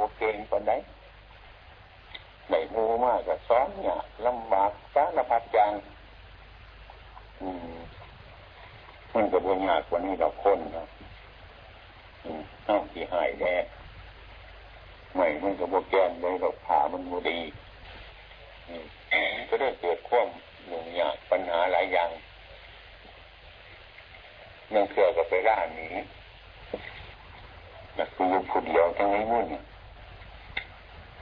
บกเก่งปานใดไหนมูมากก็ซ้อนเนี่ยลำบากสารพัดอย่างอืมมันก็บ่ยากกว่านี้เราคนนะอืมเอาที่หายแน่ไม่มันก็บ่แกนเลยเราผ่ามันบ่ดีก็ได้เกิดความยุ่งยากปัญหาหลายอย่างยังเถื่อก็ไปร่านี้นักคือผุดเดียวทั้งนี้มุ่น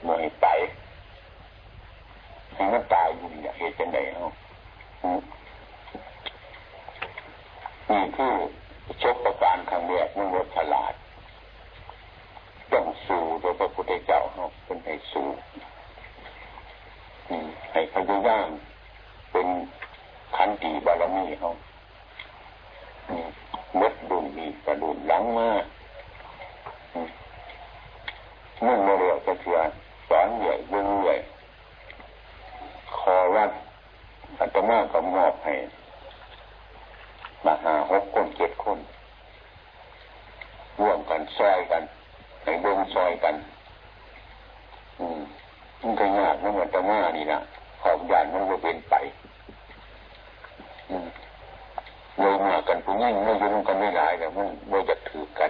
ไม่ไปให้มันตายอยู่เนี่ยเหตุจังไดเนาะนี่คือชกประการครั้งแรกมันรถฉลาด ต้องสู้โดยพระพุทธเจ้าเนาะเป็นให้สู้ให้พยายามเป็นขันติบารมีเขาเม็ดดุนมีกระดุนหลังมาเมื่อเรียกจะเสีย สอนใหญ่เบื้องใหญ่คอรัดอัตมาก็มอบให้มาหาหกคนเจ็ดคนร่วมกันซอยกันให้เบิ้งซอยกัน อืมมันก็ยากนะมันจะมานี่นะขอบยานมันก็เป็นไป อืมเลยมากันผู้ยิ่งไม่ยุ่งกันไม่หลายแต่มันไม่จะถือกัน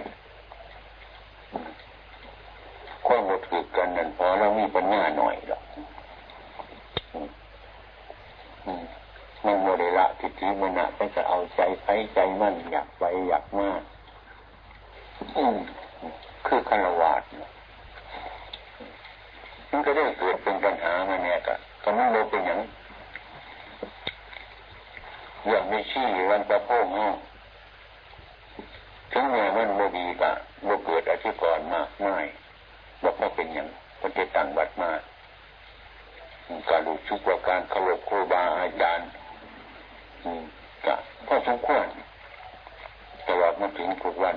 ความบ่ถือกันนั่นพอเรามีปัญญาหน่อยหรอกมันโมเดละทิฏฐิมันอะก็จะเอาใจใช้ใจมั่นอยากไปอยากมากคือคารวะมันก็ได้เกิดเป็นปัญหามาเนี่ยก็ก็มันโลเป็นอย่างอย่างไม่ชี้วันประโพงเนาถึงแม้มันโมดีก็โมเกิดอธิกรมากง่าย บอกว่าเป็นอย่างปฏิตังวัดมาการดูชุกว่าการเคารพครูบาอาจารย์ก็พอสมควรตลอดมาถึงทุกวัน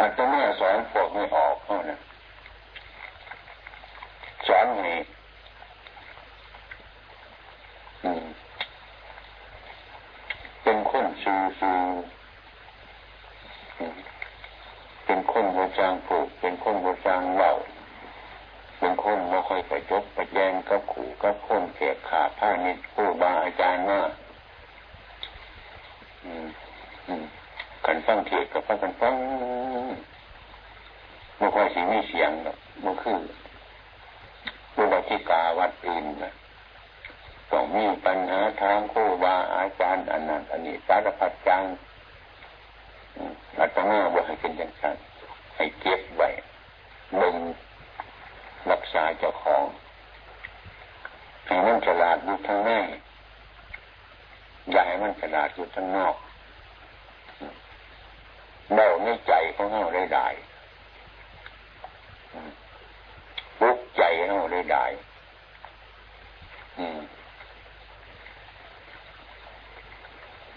อันตมาสอนพวกไม่ออกเขานะสอนให้เป็นคนสูสู เป็นคนโบจางผูกเป็นคนโบจางเล่าเป็นคนไม่ค่อยไปจบไปแย่งกับขู่กับคนเกียดขาผ้านิดผู้บาอาจารย์มากันฟังเทียกับฟังกันฟังไม่ค่อยสิมีเสียงมันคือบุรธิกาวัดอื่นนะต้องมีปัญหาทางคู่บาอาจารย์อันนั้นอันนี้สารพัดจัง อาตมาบอกให้เป็นอย่างนั้นให้เก็บไว้มึงรักษาเจ้าของให้มันฉลาดอยู่ทางในอย่าให้มันฉลาดอยู่ทางนอกเบาในใจของเราได้ได้ลุกใจเราได้ได้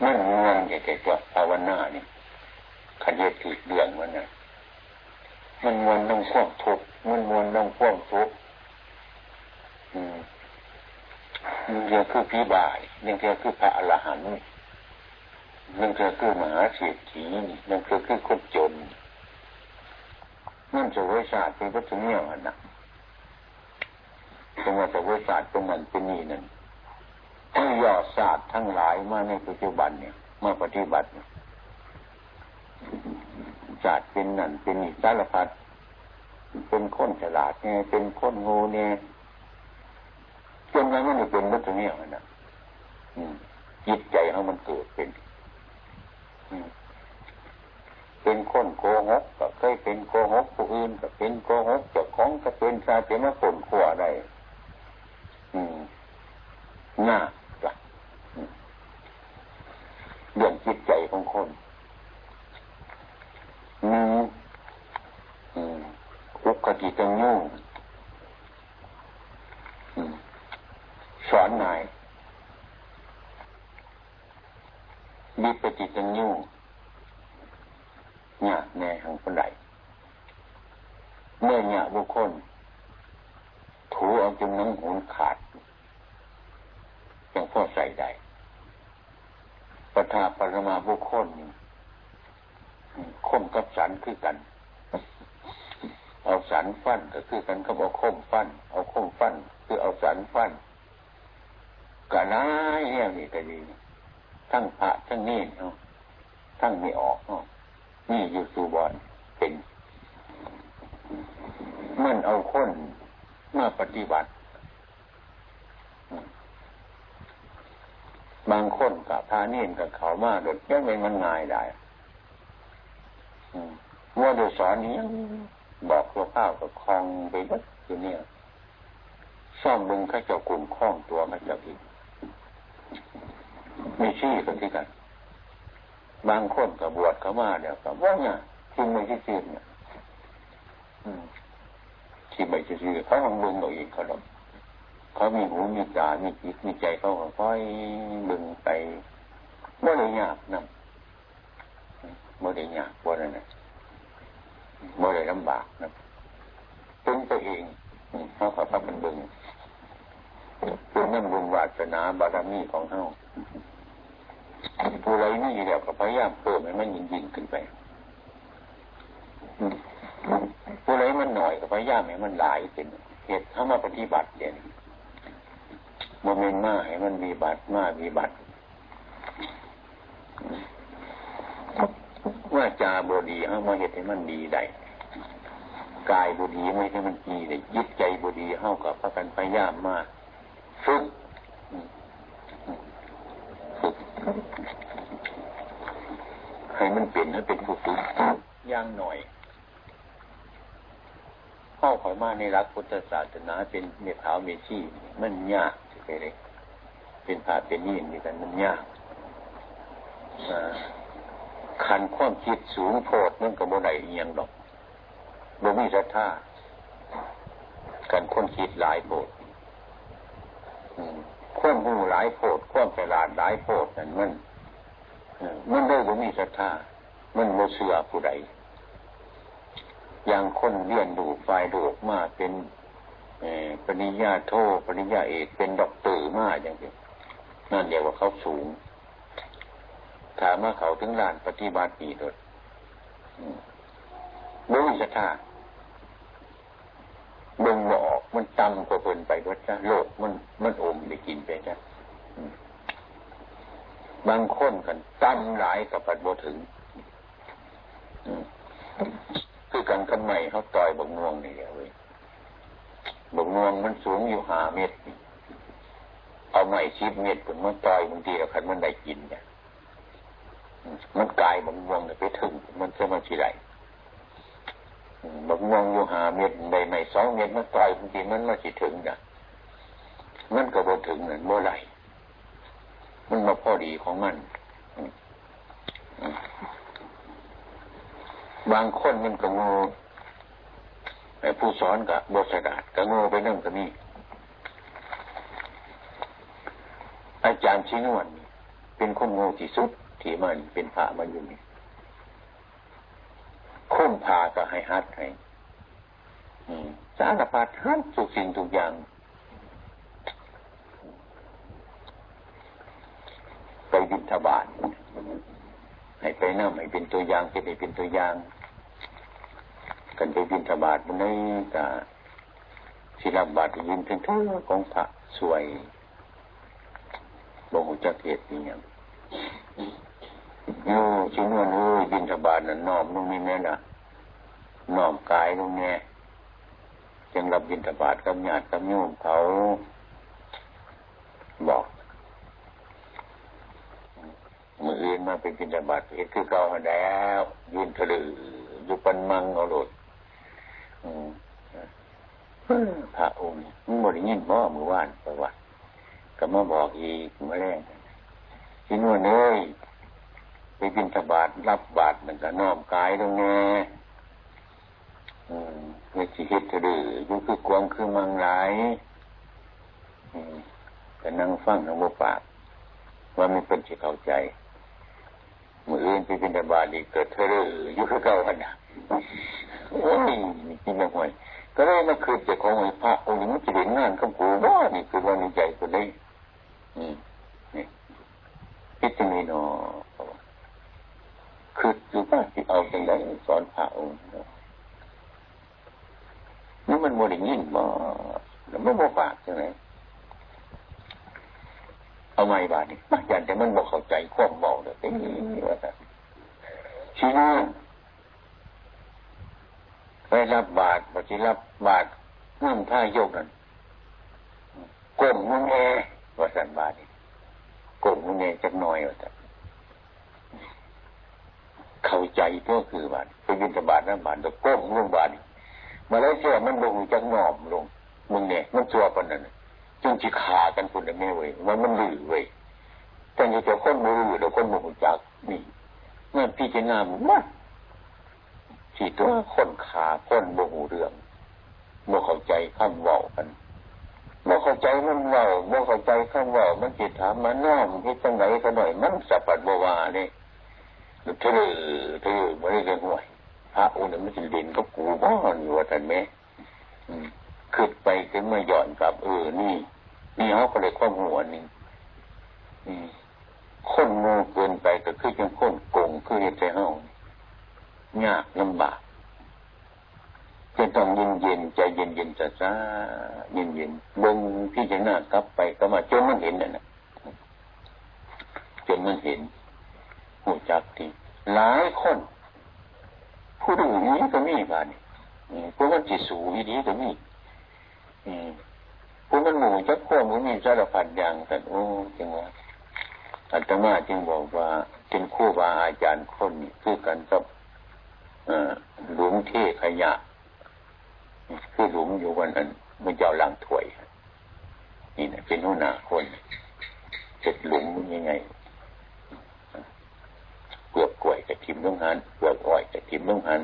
มันงวงจะจะจบภาวนานี่ ขันเยติเดือนมันนะมันมวนต้องควบทุกมันมวนต้องควบทุกมันเรียกคือพิบายยังเรียกคือพระอรหันต์ยังเรียกคือมหาเศรษฐียังเรียกคือคนจนนั่นจะวิชาเป็นวัตถุเนี่ยมันนะตรงว่าจะวิชาตรงนั้นเป็นนี่นั่นทั้งยอดศาสตร์ทั้งหลายมาในปัจจุบันเนี่ยมาปฏิบัติ ศาสตร์เป็นนั่นเป็นนี่สารพัดเป็นคนฉลาดเนี่ยเป็นคนงูเนี่ยจนนั้นมันเป็นวัตถุเนี่ยมันนะจิตใจเขามันเกิดเป็นเป็นคนโกหกก็เคยเป็นโกหกผู้อื่นก็เป็นโกหกเจ้าของก็เป็นชาติมาผลขวาได้หน้าจ้ะเรื่องจิตใจของคน มีอุกติตังยุ่งสอนหนายมีปฏิตังยุ่งเนี่ยแน่ทางคนใดเมื่อเนี่ยบุคคล ถูเอาจนน้ำหูขาดยังพ่อใส่ได้ปทาปรมาบุคคลนี่ คมกับสันคือกัน เอาสันฟันก็คือกันเขาบอกคมฟัน เอาคมฟัน คือเอาสันฟันกะน้ายเนี่ยนี่ก็ดีทั้งพระทั้งนี่เนาะทั้งไม่ออกเนาะนี่อยู่สูบอนเป็นมันเอาคนมาปฏิบัติ บางคนกับพาเนียนกับเขามาโดดยังเป็นมันง่ายได้ ว่าโดยสอนนี้บอกตัวข้าวกับคลองไปวัดอยู่เนี่ยซ่อมบึงข้าเจ้ากลุ่มคล้องตัวข้าเจ้าอีกไม่ชี้กันที่กัน บางคนกับบวชเขามาเดี๋ยวกับว่าเนี่ยทิ้งไม่ที่ซีเนี่ยที่ไม่ที่ซีเขาลองบึงเอาอีกเขาลองเขามีหูมีตามีจิตมีใจเขาค่อยบึงไปเมื่อไรยากนะ เมื่อไรยากเมื่อไรนะเมื่อไรลำบากนะเป็นตัวเองเขาเขาทำเป็นบึงเป็นนั่นบุญวาสนาบารมีของเขาผู้ไรนี่เดียวกับพยายามเพิ่มให้มันยิ่งยิ่งขึ้นไปผู้ไรมันหน่อยกับพยายามให้มันหลายเป็นเหตุเข้ามาปฏิบัติเด่นโมเมนต์มาให้มันมีบัตรมามีบัตร ว่าจาบดีเข้ามาเหตุให้มันดีได้กายบดีไม่ให้มันดีได้ยึดใจบดีเข้ากับพระกันพยายามมาฝึกให้มันเป็นให้เป็นผู้ฝึกย่างหน่อยเข้าข่อยมาในรักพุทธศาสนาเป็นเมตขาวเมชีมันยากไปเลยเป็นผาเป็นนี่มีกันมันยาก คันความคิดสูงโพดมันกับโมไดเอียงดอกบ่มีศรัทธากันคนคิดหลายโพดความหูหลายโพดความฉลาดหลายโพดนั่นมันมันได้บ่มีศรัทธามันโมเสือผู้ใดอย่างคนเรียนดูไฟดูออกมาเป็นปริญญาโทปริญญาเอกเป็นด็อกเตอร์มาอย่างนี้นั่นเดียวว่าเขาสูง ถามว่าเขาถึงลานปฏิบัติดีโดดบุญศรัทธาเบิ่งบอกมันต่ำกว่าเพิ่นไปว่าจ้ะโลกมันมันอมได้กินไปจ้ะบางคนกันต่ำหลายกับปัดบ่ถึงคือกันกันใหม่เขาต่อยบกงวงนี่เว้ยบกงวงมันสูงอยู่หาเมตรเอาใหม่ชิบเม็ดผมมันต่อยบางทีเราคันมันได้กินเนี่ย มันกลายบางงวงไปถึง มันจะมาชีไรบางงวงอยู่หาเม็ดในในสองเม็ดมันต่อยบางทีมันมาชีถึงเนี่ยมันก็บ่ถึงนั่นเมื่อไรมันมาพอดีของมันบางคนมันก็งูไอ้ผู้สอนกับบสดาดก็งูไปนั่งก็มีอาจารย์ชินวนเป็นคนงูที่สุด ที่มันเป็นพระมันอยู่นี่คุ้มพาก็ให้ฮัดให้สารพัดฮัดทุกสิ่งทุกอย่างไปบิณฑบาตให้ไปนั่งให้เป็นตัวอย่างจะได้เป็นตัวอย่างกันไปบิณฑบาตมันนี้ก็ศิลบาตยินถึงเท่าของพระสวยบ่งจักเหตุนี่ยัง อยู่ชินวนเอ้ยบินทบาทน่ะนอมลงนี่แม่น่ะนอมกายลงเนี่ยจังรับบินทบาทกับญาติกับโยมเขาบอกมืออื่นมาเป็นบินทบาทเห็นคือเก่าแล้วยืนทะลือยู่ปันมังเอาโลดพระองค์มึงบริยินบ่มือว่านประวัติก็มาบอกอีกมาแรงที่นู่นเอ้ย ไปบินตบาทรับบาทมันก็น้อมกายตรงนี้ไม่ชีฮิตถือยุคือกวงคือมังไหลก็นั่งฟังทางบปาก ว่าไม่เป็นที่เข้าใจมืออื่นไปบินตบาทดีเกิดเธออยู่คือเก่ากันนะโอ้ยจริงจังเลยก็เลยมาคืนจาของพระองค์นี้มันจะเห็นงานของกูว่านี่คือว่าในใจคนนี้นี่นี่พิจารณา คืออยู่ว่าที่เอาเป็นไรสอนพระองค์นี่มันโมได้ยินบ่แล้วมันบ่ฝากใช่ไหมเอาไม่บาดนี่มาอย่างแต่มันบอกเข้าใจควบบอกเลยเป็นว่าแต่ชี้น้าไปรับบาตรปฏิรับบาตรน้ำท่ายกนั่นก้มมุงแอว่าสันบาทนี่ก้มมุงแอจักหน่อยว่าแต่ เข้าใจก็คือบาทไปบินบาทน้ำบาทแล้วก้มลงบาทมาแล้วเชื่อมันลงจักหนอมลงมึงเนี่ยมันชัวปนนั้นจึงจีขากันคนละแม่เว้ยมันมันดื้อเว้ยแต่ยังจะคนมือเดี๋ยวคนมือจักนี่เมื่อพี่จะงามมันที่ตัวคนขาคนโมหูเรื่องโมเข้าใจคำเว่ากันโมเข้าใจมันเว่าโมเข้าใจคำเว่ามันจิตถามมันน้อมที่จังไรกันหน่อยมันสัพพัดบวาเนี่ย เธอเธอไม่ได้เรียนห่วยพระองค์นั้นมันจะเรียนก็กูบ้านอยู่ว่าท่านแม่ขึ้นไปขึ้นมาหย่อนกับ เออ นี่ นี่เขาก็เลยข้อหัวนี่คนงูเกินไปก็คือจังคนโกงคือเหตุใจเฮายากลำบากจะต้องเย็นเย็นใจเย็นเย็นซาซาเย็นเย็นบงพี่จะหน้ากลับไปก็มาจนมันเห็นน่ะนะจนมันเห็น หูจักทีหลายคน ผู้ดูนี้ก็มีบ้านี่พวกมันจิสูอีนี้ก็มีพวกมันหมู่จักพวกมันมีสารพัดอย่างแต่โอ้จังว่าอาตมาจึงบอกว่าเป็นคู่บาอาจารย์คนคือกันกับหลุมเทขยะ คือหลุมอยู่วันนั้นมันจะเอาลังถวย นี่นะเป็นหัวหน้าคนเจ็ดหลุมยังไง เปลือกกล้วยกับทิมลงหันเปลือกอ้อยกับทิมลงหัน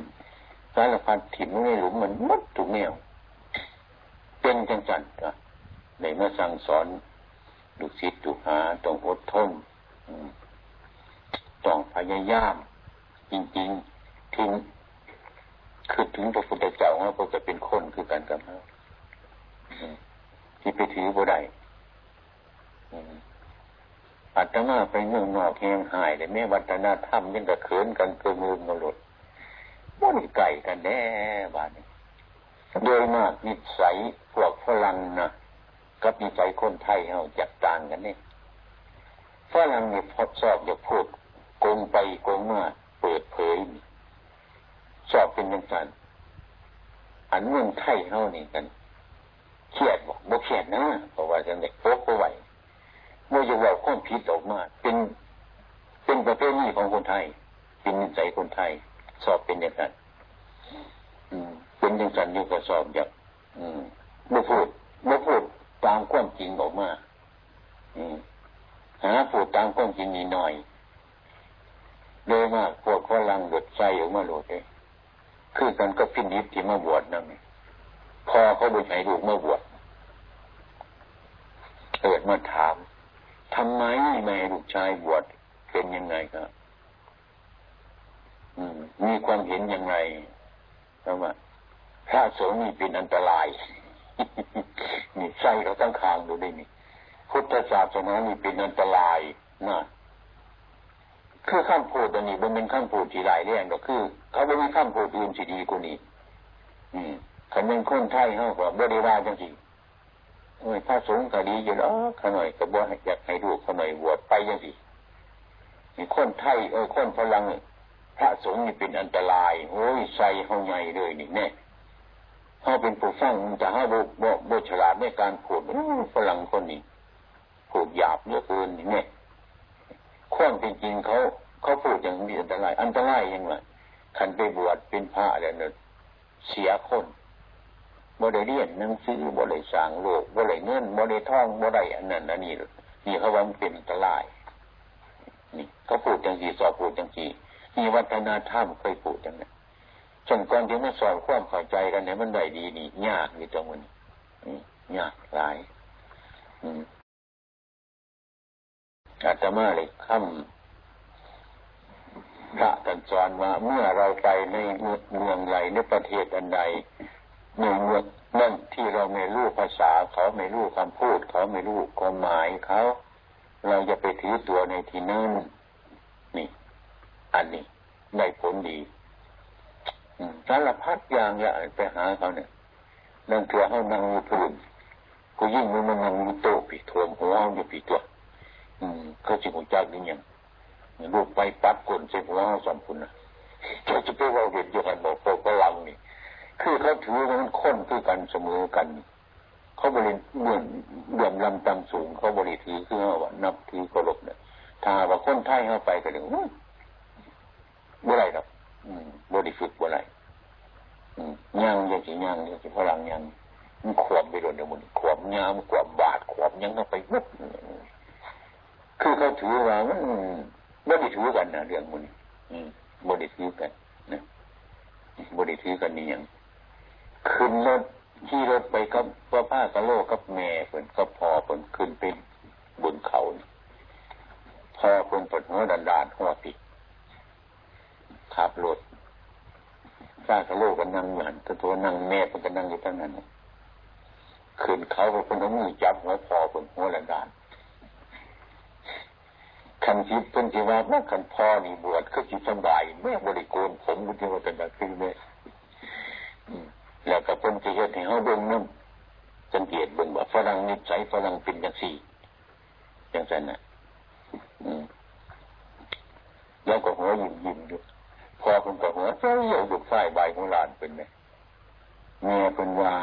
สารพัดทิมลงในหลุมมันมัดถูกแนวเป็นจังจันก็ในเมื่อสั่งสอนลูกศิษย์ลูกหาต้องอดทนต้องพยายาม จริงๆถึงคือถึงพระพุทธเจ้าว่าจะเป็นคนคือกันกับเขาที่ไปถือบ่ได้ อาตมาไปเมืองนอกแห่งหายเลยแม่วัฒนธรรมยังกระเขินกันเกินมือมาหลุดมันไก่กันแน่บ้านโดยมากนิสัยพวกฝรั่งนะกับนิสัยคนไทยเราจัดต่างกันนี่ฝรั่งเนี่ยพอชอบอยากพูดโกงไปโกงมาเปิดเผยชอบเป็นยังไงอันเมืองไทยเท่านี้กันเครียดบอกบ่เครียดนะเพราะว่าจะเด็กโป๊กไหว เมื่อจะว่าข้อผิดออกมา เป็นเป็นประเภทนี้ของคนไทย เป็นนิสัยคนไทย สอบเป็นอย่างนั้นเป็นอย่างนั้นอยู่ก็สอบอย่างบ่พูดบ่พูดตามความจริงออกมาหาพูดตามความจริงนิดหน่อยโดยมากพวกฝรั่งหลดใจออกมาหลดเลยคือกันก็พินิจที่มาบวชนั่นพอเขาบุญให้ลูกมาบวชเกิดมาถาม ทำไมไม่ให้ลูกชายบวชเป็นยังไงครับมีความเห็นยังไงเพราะว่าพระสงฆ์นี่เป็นอันตรายนี่ใส่เขาตั้งคางดูได้นี่พุทธศาสนานี่เป็นอันตรายนะคือข้ามพูดอันนี้มันเป็นข้ามพูดที่หลายเรื่องก็คือ เขาไม่มีข้ามพูดอื่นที่ดีกว่านี้ อืมคันเป็นคนไทยเขาก็บ่ได้ว่าจังสิ โอ้ยถ้าสงฆ์ก็ดีอยู่แล้วขน่อยก็บ่อยากให้ดูขน่อยบวชไปจังสิคนไทยเออคนพลังพระสงฆ์นี่เป็นอันตรายโอ้ยใส่เขาใหญ่เลยนี่แน่เขาเป็นผู้ฟังจะให้บุบบุฉลาดในการพูดฝรั่งคนนี้พูดหยาบเยอะเกินนี่แน่ความจริงเขาเขาพูดอย่างมีอันตราย อันตรายยังไงขันไปบวชเป็นพระอะไรเนี่ยเสียคน บ่ได้เรียนหนังสือบ่ได้สร้างโลกบ่ได้เงินบ่ได้ท่องบ่ได้อันนั้นอันนี้นี่เขาว่ามันเป็นอันตรายนี่เขาพูดจังสีสอบพูดจังสีนี่วัฒนธรรมเคยพูดจังนั้นจนก่อนที่มาสอนความเข้าใจกันเนี่ยมันได้ดีนี่ยากนี่ตรงนี้ยากหลายอืมอาตมาเลยคำพระท่านสอนว่าเมื่อเราไปในเมืองใดในประเทศอันใด ในเมืองนั่นที่เราไม่รู้ภาษาเขาไม่รู้คำพูด เขาไม่รู้ความหมายเขา เราจะไปถือตัวในที่นั่นนี่ อันนี้ได้ผลดีสารพัดอย่างอย่าไปหาเขาเนี่ยนั่งเถื่อเขานั่งอยู่พื้นกูยิ่งมันมันนั่งอยู่โต๊ะปีทวมหัวอยู่ปีตัวอืมเขาจิหัวใจนี่ยังลูกไปปัดกลนใส่หัวเขาสองคนนะจะจะไปว่าเห็นอยู่กันบอกโปกลังนี่ คือเขาถือมันค้นคือกันเสมอกัน เขาบริเบื่อเบื่อลำตังสูง เขาบริถือคือว่านับถือเคารพเนี่ยถ้าว่าคนไทยเข้าไปก็ถึงบ่ไรหรอกบริฝึกบ่ไรย่างอย่างที่ย่างอย่างที่พลังย่างมันขวบไปโดนเดี๋ยวมันขวบยามขวบบาดขวบยังเข้าไปปุ๊บคือเขาถือว่ามันบริถือกันนะเรื่องมันบริถือกันนะบริถือกันนี่ยัง ขึ้นรถขี่รถไปกับพ่อผ้ากะโลกับแม่เพิ่นก็พอเพิ่นขึ้นไปบนเขาพอเพิ่นปวดหัวดันดานหัวติดขับรถข้ากะโลกันนั่งอยู่หันตัวนั่งแม่เพิ่นก็นั่งอยู่ตั้งนั้นขึ้นเขาเพิ่นเอามือจับหัวพอเพิ่นหัวดันดานคันจิตเป็นที่ว่าเมื่อคันพ่อนี่บวชก็จิตสบายไม่บริโกนผมบุญที่ว่าเป็นแบบนี้เลย แล้วก็เป็นที่เหตุให้เขาเบิ่งนั่นสังเกตเบิ่งว่าฝรั่งนิสัยฝรั่งเป็นอย่างสี่อย่างนั้นน่ะแล้วก็หัวยิ้มยิ้มอยู่พอคนกับหัวเจ้าเยี่ยวดุไส้ใบของหลานเป็นไงเมียเป็นว่า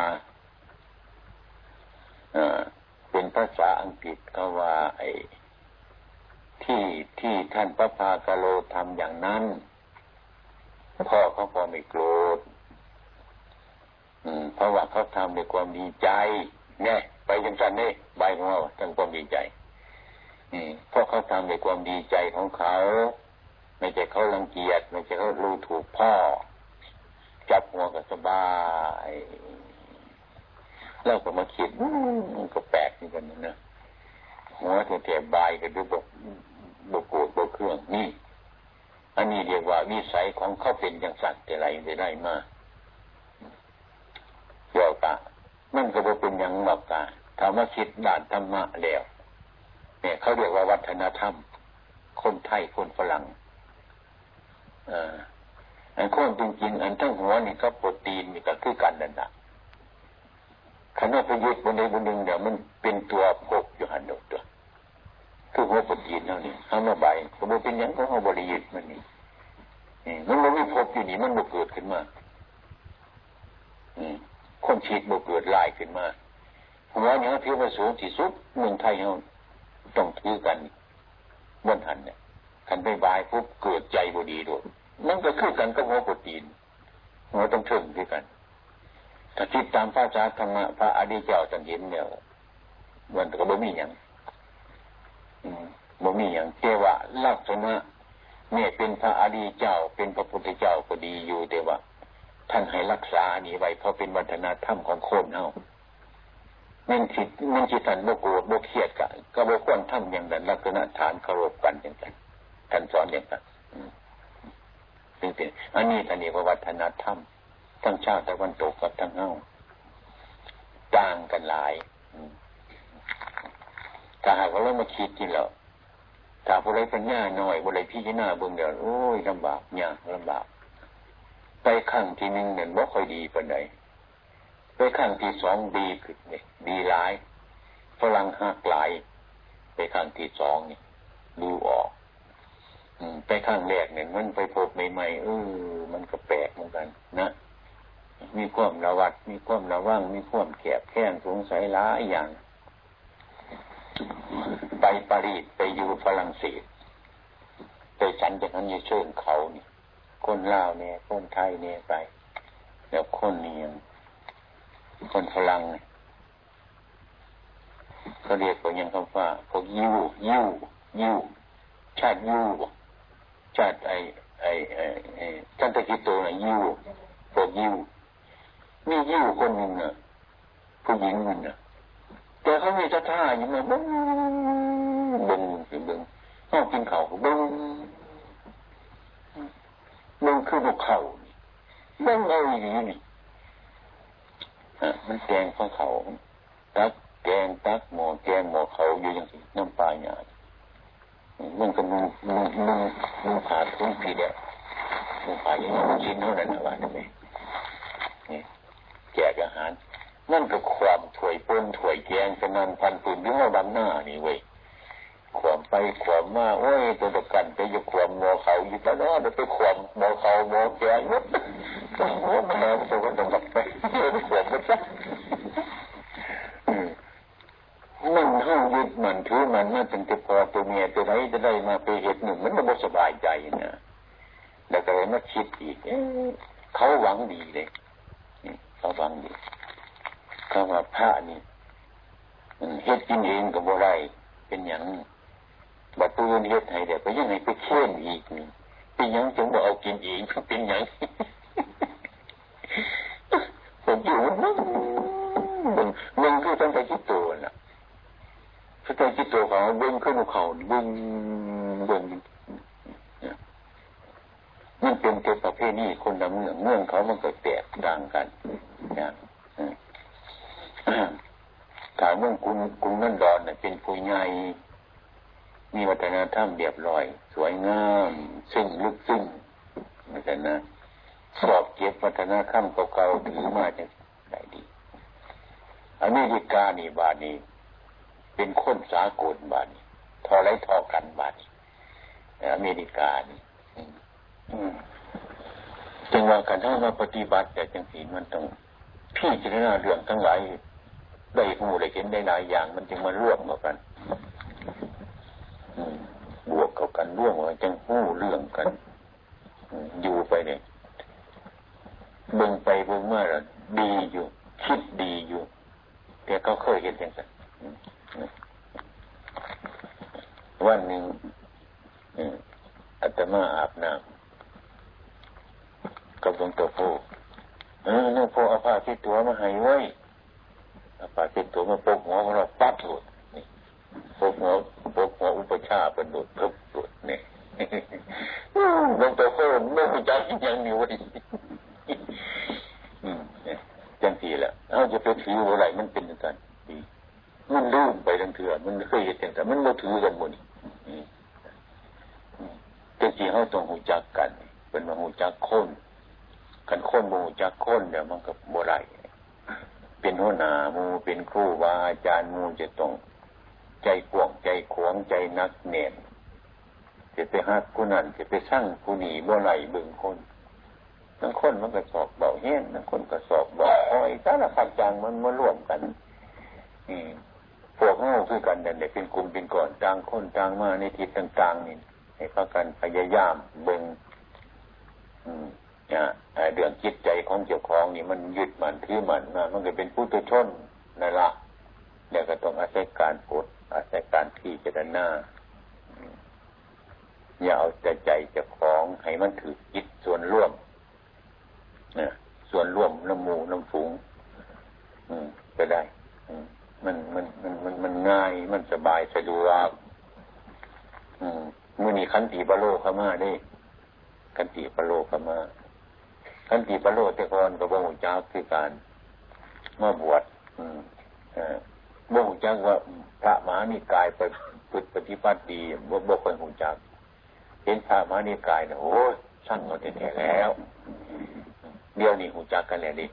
เป็นภาษาอังกฤษก็ว่า ไอ้ที่ที่ท่านพระพากะโลทำอย่างนั้นพ่อเขาพอไม่โกรธ เพราะว่าเขาทำด้วยความดีใจเนี่ยไปยังสันนี่ใบของเราทั้งความดีใจเพราะเขาทำด้วยความดีใจของเขาไม่ใช่เขารังเกียจไม่ใช่เขารู้ถูกพ่อ จับหัวก็สบายแล้วก็มาคิดมันก็แปลกเหมือนกันนะหัวแถวๆบายก็ดูแบอกบกโกรธบกเครื่องนี่อันนี้เรียกว่าวิสัยของเขาเป็นอย่างสัตว์แต่ไรได้ได้มากี่ยวกับ มันก็บเป็นอย่างหลักกาธรรมคิดด่านธรรมะแล้วเนี่ยเขาเรียกว่าวัฒนธรรม คนไทยคนฝรั่งอ่าอันคนจริงๆอันทั้งหัวนี่ก็โปรตีนนี่ก็คือกันนั่นแหละขณะประยุทธ์บนใดบนหนึ่งเดี๋ยวมันเป็นตัวพกอยู่หันดตัวคือหัวโปฏินเท่านี้ข้างนอกใบสมมติเป็นอย่างของเขาบริยุทธ์มันนี่มันไม่พบอยู่นี่มันบ่เกิดขึ้นมา คนฉีดบ่เกิดลายขึ้นมาหัวเนี่ยถือว่าสูงที่สุดเมืองไทยเราต้องถือกันบนหันเนี่ยขันไปบายปุ๊บเกิดใจบดีด้วยมันก็คือกันกับหัวปฏินหัวต้องถึงด้วยกันถ้าคิดตามภาษาธรรมะพระอดีเจ้าจันเห็นเนี่ยมันก็บ่มีอย่างบ่มีอย่างเทว่าลักษณะเนี่ยเป็นพระอดีเจ้าเป็นพระพุทธเจ้าก็ดีอยู่แต่ว่า ท่านให้รักษานี้ไว้เพราะเป็นวัฒนธรรมของคนเฮามันจิตมันจิตสันโบโกรธโบเครียดกันก็โบควรทำอย่างนั้นลักษณะฐานเคารพกันอย่างนั้นท่านสอนอย่างนั้นจริงๆอันนี้ท่านเรียกว่าวัฒนธรรมทั้งชาติตะวันตกกับทั้งเฮาต่างกันหลายถ้าหากว่าเรามาคิดจริงแล้วถ้าผู้ใดปัญญาหน่อยผู้ใดพิจารณาเบิ่งเดียวโอ้ยลำบากยากลำบาก ไปขั้งที่หนึ่งเนี่ยบ่ค่อยดีปานใดไปขั้งที่สองดีขึ้นเนี่ยดีหลายฝรั่งหักหลายไปขั้งที่สองนี่ดูออกไปข้างแรกเนี่ยมันไปพบใหม่ๆเออมันก็แปลกเหมือนกัน นะมีความระวัด มีความระวัง มีความแคบแค้นสงสัยหลายอย่าง ไปปารีสไปอยู่ฝรั่งเศสไปฉันจากนั้นจะเชิญเขานี่ คนลาวเนี่ย คนไทยเนี่ยไป แล้วคนเนียงคนฝรั่งเขาเรียกว่ายังคำว่าพวกยูยูยูชาติยูชาติไอไอไอไอท่านตะกิโตนะยูพวกยูมียู่คนหนึ่งนะผู้หญิงนั่นนะแต่เขามีท่าท่าอย่างนี้บึ้งบึ้งคือบึ้งห้องกินเขาบึ้ง มันคือบุกเขามันเอาอย่างนี้มันแกงของเขาตักแกงตักหมอแกงหมอเขาอยู่อย่างนี้น้ำปลาหยาดมันก็มึงมึงมึงมึงขาดทุนผิดอะมึงขาดอย่างนี้ชิ้นเท่านั้นละวันนี้นี่แจกอาหารนั่นก็ความถวยปนถวยแกงสนันพันปืนยุ่งระดับหน้านี่เว้ย ขวามาขวามาโอ้ยตัวกันไปอยู่ขวมโมเขาอยู่ตลอดไปขวมโมเขาโมแก่ยุดโอ้โหแม่ตัวก็ต้องกลับไปไปขวมมันซะมันห้ายึดมันถือมันมาเป็นตัวพอตัวเมียตัวไหนจะได้มาไปเหตุหนึ่ง มันไม่สบายใจนะแล้วก็เลยมาคิดอีกเขาหวังดีเลยเขาหวังดีเขาว่าพระนี่เฮ็ดกินเองกับบ่ไรเป็นอย่าง บัดปืนเฮ็ดให้เดี๋ยวไปยังไงไปเชื่อมอีกเป็นย่างจึงบอกเอากินเองเป็นย่างผมอยู่นั่งมึงคือตั้งใจคิดตัวน่ะตั้งใจคิดตัวของเบิ้งขึ้นเขาเบิ้งเบิ้งมันเป็นเกี่ยวกับเพศนี้คนละเมืองเมืองเขามันก็แตกต่างกันนะถามเมืองกรุงกรุงนั่นดอนเนี่ยเป็นผู้ใหญ่ มีวัฒนธรรมเรียบร้อย สวยงามซึ่งลึกซึ้งนะจ๊ะนะสอบเก็บวัฒนธรรมเก่าๆถือมาจะได้ดีอเมริกานี่บาดนี้ เป็นคนสากลบาดนี้ทอไรทอกันบาดนี้อเมริกานี่จึงว่าการถ้าเราปฏิบัติแต่จังสีมันต้องพี่จะได้เรื่องทั้งหลายได้หูได้เห็นได้หลายอย่าง มันจึงมาร่วมกันบวกเข้ากัน ร่วมกันจึงหู้เรื่องกันอยู่ไปเนี่ยเบิ่งไปเบิ่งมาแล้วดีอยู่คิดดีอยู่แต่เขาเคยเห็นอย่างนั้นวันหนึ่งอาตมาอาบน้ำกับหลวงตาพูเออหลวงพ่อเอาผ้าที่ตัวมาให้ไว้เอาผ้าที่ตัวมาปกหัวของเราปั๊บหลุดปกหัว ปกหัวอุปชาเป็นหลุดเพิ่มหลุดนี่หลวงตาพูไม่รู้จักยังมีวันจังทีละเอาจะไปถืออะไรมันเป็นกันดีมันลืมไปทั้งเถื่อมันเคยเห็นแต่มันมาถือกันหมดจังทีเขาต้องหูจักกัน เป็นมาหูจักคนกันคนมูจักคนเดี๋ยวมันก็บ่ไรเป็นหัวหน้ามูเป็นครูวาอาจารย์มูจะต้อง ใจกวงใจขวงใจนักเน่นจะไปหักผู้นั้นจะไปสร้างผู้หนีบ่ไรเบิ่งคนทั้งคนมันก็สอบเบาเฮี้ยนทั้งคนก็สอบเบาอ้อยสารพัดจังมันมาร่วมกันอืมพวกเงาคือกันเนี่ยเป็นกลุ่มเป็นก่อนจางคนจางมาในทิศต่างๆนี่ให้พากันพยายามเบิ่งอืมเรื่องจิตใจของเจ้าของนี่มันยึดมันถือมันมามันก็เป็นผู้ตุชนนั่นละ เดี๋ยวก็ต้องอาศัยการปดอาศัยการที่เจรณาอย่าเอาใจใจจ้าของให้มันถือจิตส่วนร่วมนะส่วนร่วมน้ำมูน้ำฝูง อืมก็ได้มันมันมันมันมันง่ายมันสบายสะดวกมือนี่ขันติบาโลเข้ามาได้ขันติบาโลเข้ามาขันติปโลเตกรกับบ่หูจักคือการมาบวช อืมอ่า บ่หูจักว่าพระมหานิกายไปฝึกปฏิบัติดีบ่บ่คนหูจัก เห็นพระมหานิกายเนี่ยโอ้ช่างเอาแท้แล้ว เดี๋ยวนี้หูจักกันแล้วดิ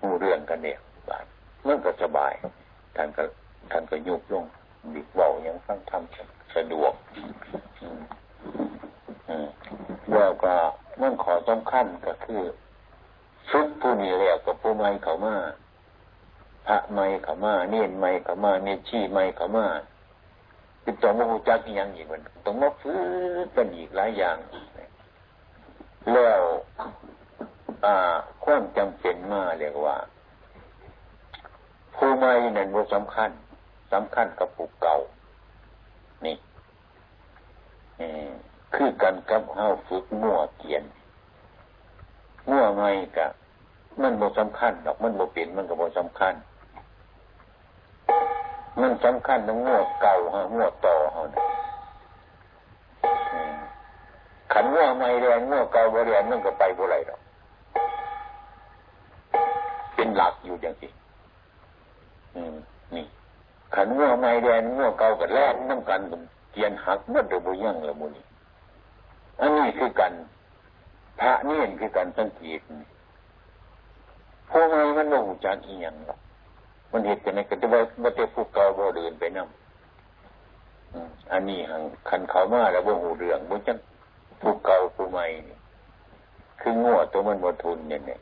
หูเรื่องกันเนี่ยบาดมันก็สบายท่านก็ท่านก็ยุบลงดิบเบาอยังฟังทำสะดวกแล้วก็มันขอสำคัญก็คือชุดผู้มีแล้วกับผู้ไม่เขามา พระไม่ขามาเนียนไม่ขามาเนชี่ไม่ขามาติดต่อมาหูจักยังอีกมันต้องมาฟื้นกันอีกหลายอย่างแล้วอ่าความจำเป็นมาเรียกว่า ผู้ไม่นั่นบ่สำคัญสำคัญกับผู้เก่า นี่อืมคือกันกับเฮาฝึกมั่วเกียนมั่วไงกะมันบ่สำคัญดอกมันบ่เปลี่ยนมันก็บ่สำคัญ มันสำคัญทั้งมั่วเก่าฮะมั่วต่อฮะขันมั่วไม่แรงมั่วเก่าบ่แรงมันก็ไปบ่ไรดอกเป็นหลักอยู่อย่างนี้นี่ขันมั่วไม่แรงมั่วเก่ากับแรกน้ำกันเกียนหักเมื่อเดือบยั่งละมุนี่อันนี้คือกัน พระนี่คือการสังเกตพวกไงมันลงจากอีหยังหรอก มันเหตุจะไหนก็จะว่าว่าจะผูกเก่าบ่เดินไปนั่งอันนี้หังคันเขามาแล้วบ่หูเรื่องบ่จังผู้เก่าผู้ใหม่คืองัวตัวมันบ่ทุนเนี่ยเนี่ย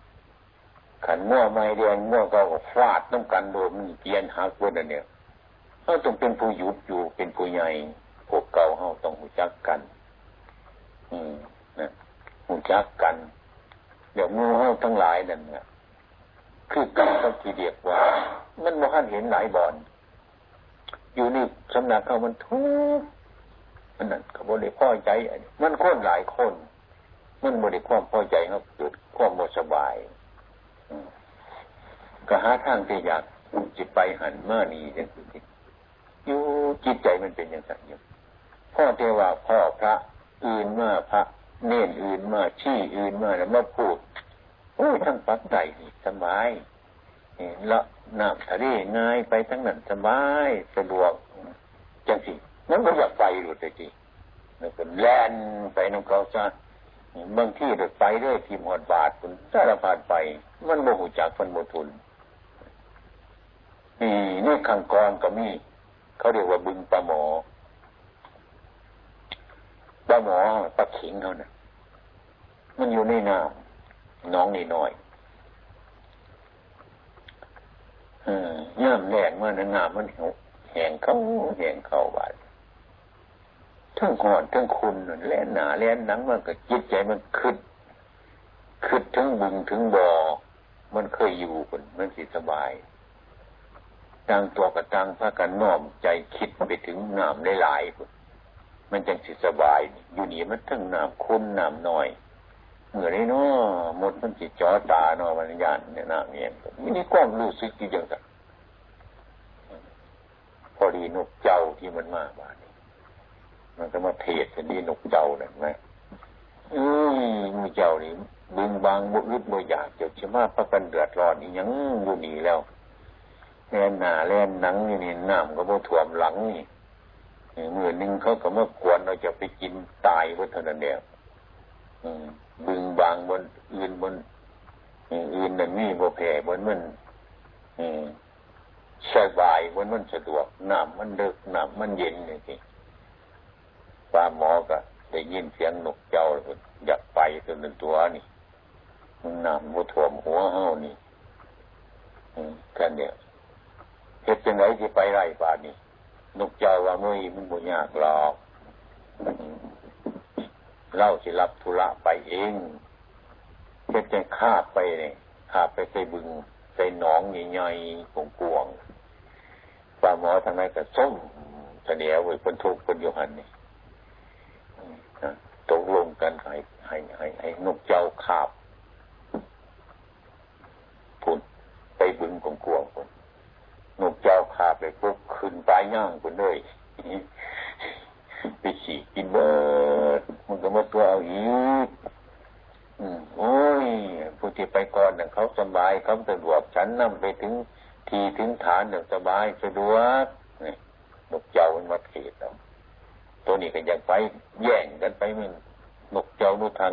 ขันงัวใหม่เรียนงัวเก่าก็ฟาดน้ำกันโดนมันเกียนหักบนอันเนี่ยเขาต้องเป็นผู้หยุดอยู่เป็นผู้ใหญ่พวกเก่าเขาต้องหูจักกัน อืมนะหูจักกัน เดี๋ยวงูเขาทั้งหลายนั่นเนี่ย คือกันก็ที่เรียกว่า มันบ่ทันเห็นหลายบอน อยู่นี่สำนักเขามันทุกมันนั่นเขาบ่ได้พอใจอันนี้มันคนหลายคน มันบ่ได้ความพอใจเขาเกิดความสบายก็หาทางที่อยากจิตไปหันเมานี่จังซี่อยู่จิตใจมันเป็นอย่างไรอยู่พ่อเทวาพ่อพระ อื่นมาพระ เน่นอื่นมาชี้อื่นมาแล้วมาพูด โอ้ทั้งปักใจนี่สบายละน้ำทะเลง่ายไปทั้งนั้นสบายสะดวกจังสิมันก็อยากไปหลุดเลยจีแล้วก็แล่นไปน้องเขาซะบางที่เดินไปด้วยทีมหอดบาทคุณสารพัดไป มันโมหูจักมันโมทุนนี่นี่ขังกรก็มีเขาเรียกว่าบึงปลาหมอปลาหมอปลาขิงเขาเนะ่ยมันอยู่ในน้ำ น้องนี่น้อยย่ามแรงมันน้ำมันแห้งเขาแห้งเขาบาดทั้งหอนทั้งคุณแล่นหนาแล่นหนังมันก็จิตใจมันคึดคึดถึงบึงถึงบ่อมันเคยอยู่คนมันสิสบายต่างตัวกับต่างพากันน้อมใจคิดไปถึงน้ำได้หลายคนมันจังสิสบาย อยู่นี่มันทั้งน้ำคุณน้ำน้อย เหมือนไอ้นาะหมดมันจิตจ่อตาเนาะมันยานเนี่ยน้ำเนี่ยมันนี่ความรู้สึกที่ยังไงพอดีนกเจ้าที่มันมาบ้านนี้มันก็มาเทศกันดีนกเจ้านั่นไหมอืมมือเจ้านี่บึงบางบุรุษบ่อยากเจ้าชะมาพักกันเดือดร้อนอีกยังอยู่นี่แล้วแล่นหนาแล่นหนังนี่นี่น้ำก็บ่ถ่วมหลังนี่เมือหนึ่งเขาก็มากวนเราจะไปกินตายวัฒนเดียว บึงบางบนอื่นบนอื่นนั่นนี่บ่แผ่บนมันสบายบนมันสะดวกน้ำมันเดึกน้ำมันเย็นนี่สิปลาหมอก็ได้ยินเสียงนกเจ้าอยากไปตัวหนึ่งตัวนี่น้ำบ่ท่วมหัวเฮานี่แค่นี้เหตุจังไหนที่ไปไร่ป่านี่นกเจ้าว่ามือมันบ่ยากหรอก เล่าสิรับธุระไปเองเหตุจังคาไปเนี่ยคาไปใส่บึงใส่หนองใหญ่ๆของกวงป่าหมอทางไหนก็ส้มเสนียวไว้คนทุกคนอยู่หันนี่ตกลงกันให้ให้ให้ให้นกเจ้าคาบพุ่นไปบึงของกวงคนนกเจ้าขาบไปปุ๊บขึ้นปลายย่างคนเลยไปฉี่กินเบิด มันก็มาตัวเอาอีกโอ้ยผู้ที่ไปก่อนน่ะเขาสบายเขาสะดวกฉันนำไปถึงทีถึงฐานเนี่ยสบายสะดวกนี่นกเจ้ามันมาเทศเราตัวนี้ก็ยังไปแย่งกันไปมึงนกเจ้านุทัน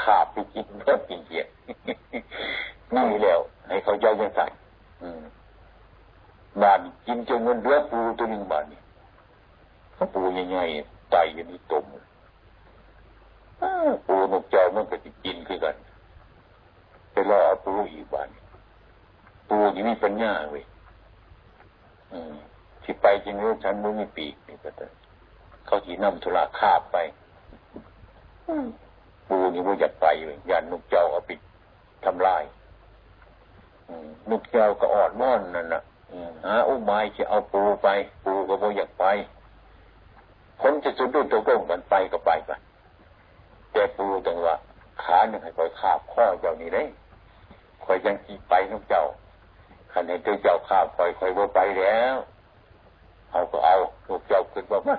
ขาบไปกินเพิ่มกินเกียนี่แล้ว ให้เขาเจ้ายังใส่บานกินจนเงินเดือปูตัวหนึ่งบาทนี่เขาปูใหญ่ๆ ไตอย่างนี้ตุ่มปูนกเจ้ามันก็จะกินคือกันไปล่อปูอีกบานปูนี่มีปัญญาเว้ยที่ไปจริงรู้ฉันมึงมีปีกนี่ก็แต่เขาจีนำธุระคาบไปปูนี่ว่าอยากไปเลยยันนกเจ้าเอาไปทำลายนกเจ้าก็ออดม่อนนั่นน่ะหาอุ้มไม้จะเอาปูไป ปูก็บ่อยากไป คนจะสุดดุตัวกงกันไปก็ไปไปแต่ปูจังว่าขาหนึ่งให้คอยขาบข้อเจ้านี่เลยคอยยังกีไปน้องเจ้าขันให้เจ้าขาบคอยคอยบ่ไปแล้วเอาก็เอาลูกเจ้าขึ้นว่ามา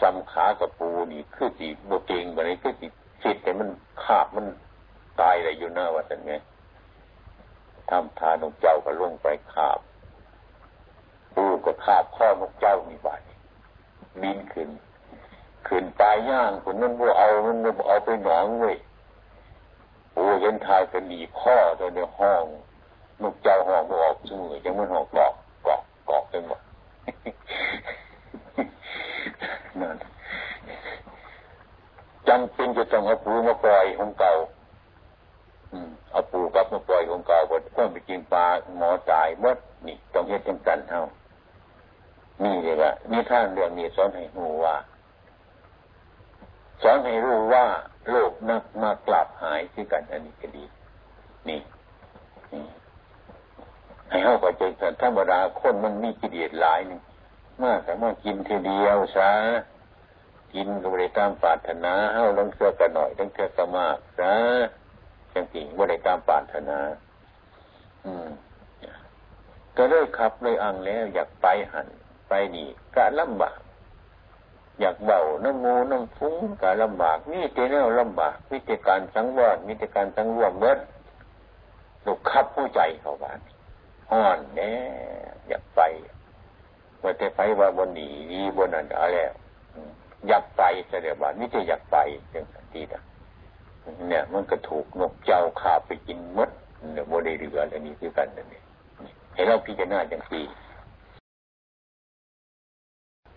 ซ้ำขากับปูนี่คือจีโบเกงแบบนี้คือจีสิทธิ์แต่มันขาบมันตายอะไรอยู่หน้าวัดนั่นไงทำทานกเจ้าก็ลงไปขาบปูก็ขาบข้อนกเจ้ามีบาด บินขึ้นขึ้นปลายย่างคนนั้นว่าเอามันเอาไปหนองเว้ยปูเห็นทายเป็นหนีพ่อตัวในห้องนกเจ้าห้องบอกชื่อยังมันห้องกอกกอกกอกเป็นหมดนั่นจำเป็นจะต้องเอาปูมาปล่อยของเก่าเอาปูกับมาปล่อยของเก่าบดก้อนไปกินปลาหมอตายมดนี่ต้องเฮ็ดจังสันเฮา นี่เลยว่านี่ท่านเรื่องนี้สอนให้รู้ว่า สอนให้รู้ว่าโลกนักมากลับหายที่กันอันนี้ก็ดี นี่ให้เข้าไปใจธรรมดาคนมันมีกิเลสหลายหนึ่งมากแต่ว่ากินทีเดียวซะกินก็บริตามปรารถนาเฮ้าลงเสื้อกันหน่อยต้งเสื้อกันมากซะจังสิบริตามปรารถนา อืมก็เลยขับเลยอังแล้วอยากไปหัน ไปนี่ก็ลำบากอยากเบาน้ำมูน้ำฟุ้งก็ลำบากมีแต่แนวลำบากมีแต่การสังวรมีแต่การสังรวมเมื่อลูกขับผู้ใจเขาบ้านห่อนแน่อยากไปว่าแต่ไปว่าบนหนีดีบนนั้นอะไรอยากไปแสดงว่านี่จะอยากไปจังสันตินะเนี่ย มันก็ถูกนกเจ้าขาไปกินมดเนี่ยโมเดลเรืออันนี้คือกันนั่นเองให้เราพิจารณาจังสีไ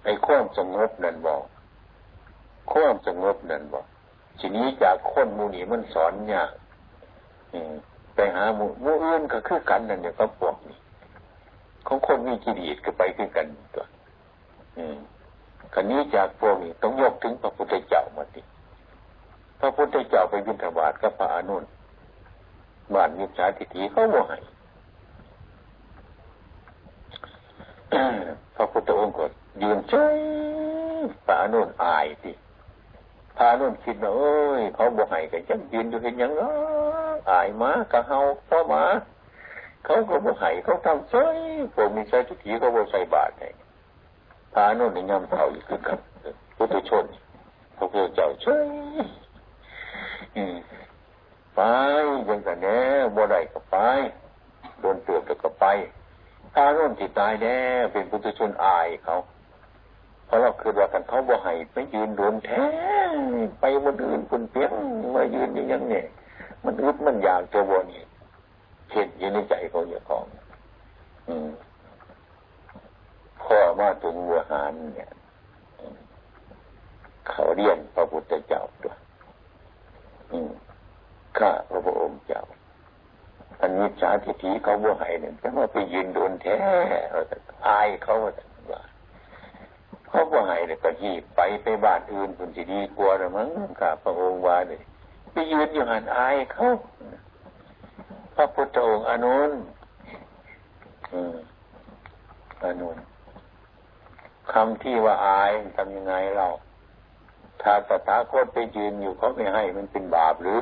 อ้ความสงบนั่นบอกความสงบนั่นบอกทีนี้จากคนมูนีมันสอนเนี่ยไปหาหมูมูอื่นก็คือกันนั่นเนี่ยก็พวกนี้ของคนมีกิเลสก็ไปคือกันตัวอืมคันนี้จากพวกนี้ต้องยกถึงพระพุทธเจ้ามาดิพระพุทธเจ้าไปบิณฑบาตกับพระอนุนบ้านมิจฉาทิฏฐิเขาโมให้พระพุทธองค์ก็ ยืนเฉยพระนุนอายดิพระนุนคิดว่าเอ้ย เขาบ่ให้กันจังยืนอยู่เห็นยังเนาะอายมากะเฮาพ่อมาเขาก็บ่ให้เขาทำเฉยพวกมิจฉาทิฏฐิเขาบ่ใส่บาตรให้พาโน่นในย่ำเท่าอยู่คือกันพุทธชนพระพุทธเจ้าช่วยไปยังแต่แน่บ่ได้ก็ไปโดนเตือนก็ไปพาโน่นที่ตายแน่เป็นพุทธชนอายเขา พราะเราคือว่ากันเขาบ่ให้ไม่ยืนโดนแท้ไปบนอื่นคนเปียงมายืนอย่างนี้เนี่ยมันอึดมันอยากจะวนนี่เห็นอยู่ในใจเขาอย่างของอพ่อมาถึงวัวหารเนี่ยเขาเรียนพระพุทธเจ้าด้วยข้าพระพุทธองค์เจ้าอันนี้สาธิถีเขาบัวให้เนี่ยจะมาไปยืนโดนแท้อายเขาว่า เขาบัวให้เนี่ยก็หีบไปไปบ้านอื่นคุณสิดีกลัวหรือมั้งข้าพระองค์ว่าเลยไปยืนอยู่หันอายเขาพระพุทธองค์อนุนอนุนคำที่ว่าอายทำยังไงเรา ถ้าตถาคตไปยืนอยู่เขาไม่ให้มันเป็นบาปหรือ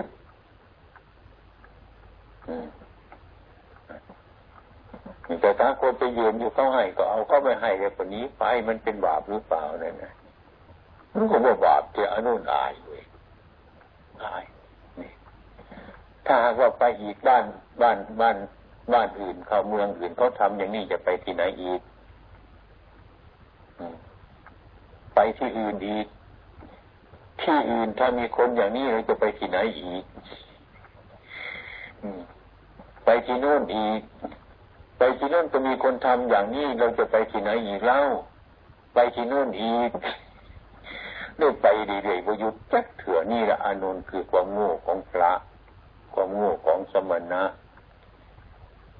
แต่ถ้าคนไปยืนอยู่เขาให้ก็เอาเขาไปให้แต่คนนี้ไปมันเป็นบาปหรือเปล่าเนี่ยนะมันก็ว่าบาปเจ้าอนุนอายเลยอายนี่ถ้าหากว่าไปอีกบ้านบ้านบ้านบ้านอื่นเขาเมืองอื่นเขาทำอย่างนี้จะไปที่ไหนอีกไปที่อื่นอีกที่อื่นถ้ามีคนอย่างนี้เราจะไปที่ไหนอีกไปที่นู่นอีก ไปที่นู่นก็มีคนทำอย่างนี้เราจะไปที่ไหนอีกเล่า ไปที่นู่นอีกเรื่อไปดีๆวยุทธจักเถื่อนี่ละอานนท์คือความโง่ของพระ ความโง่ของสมณะ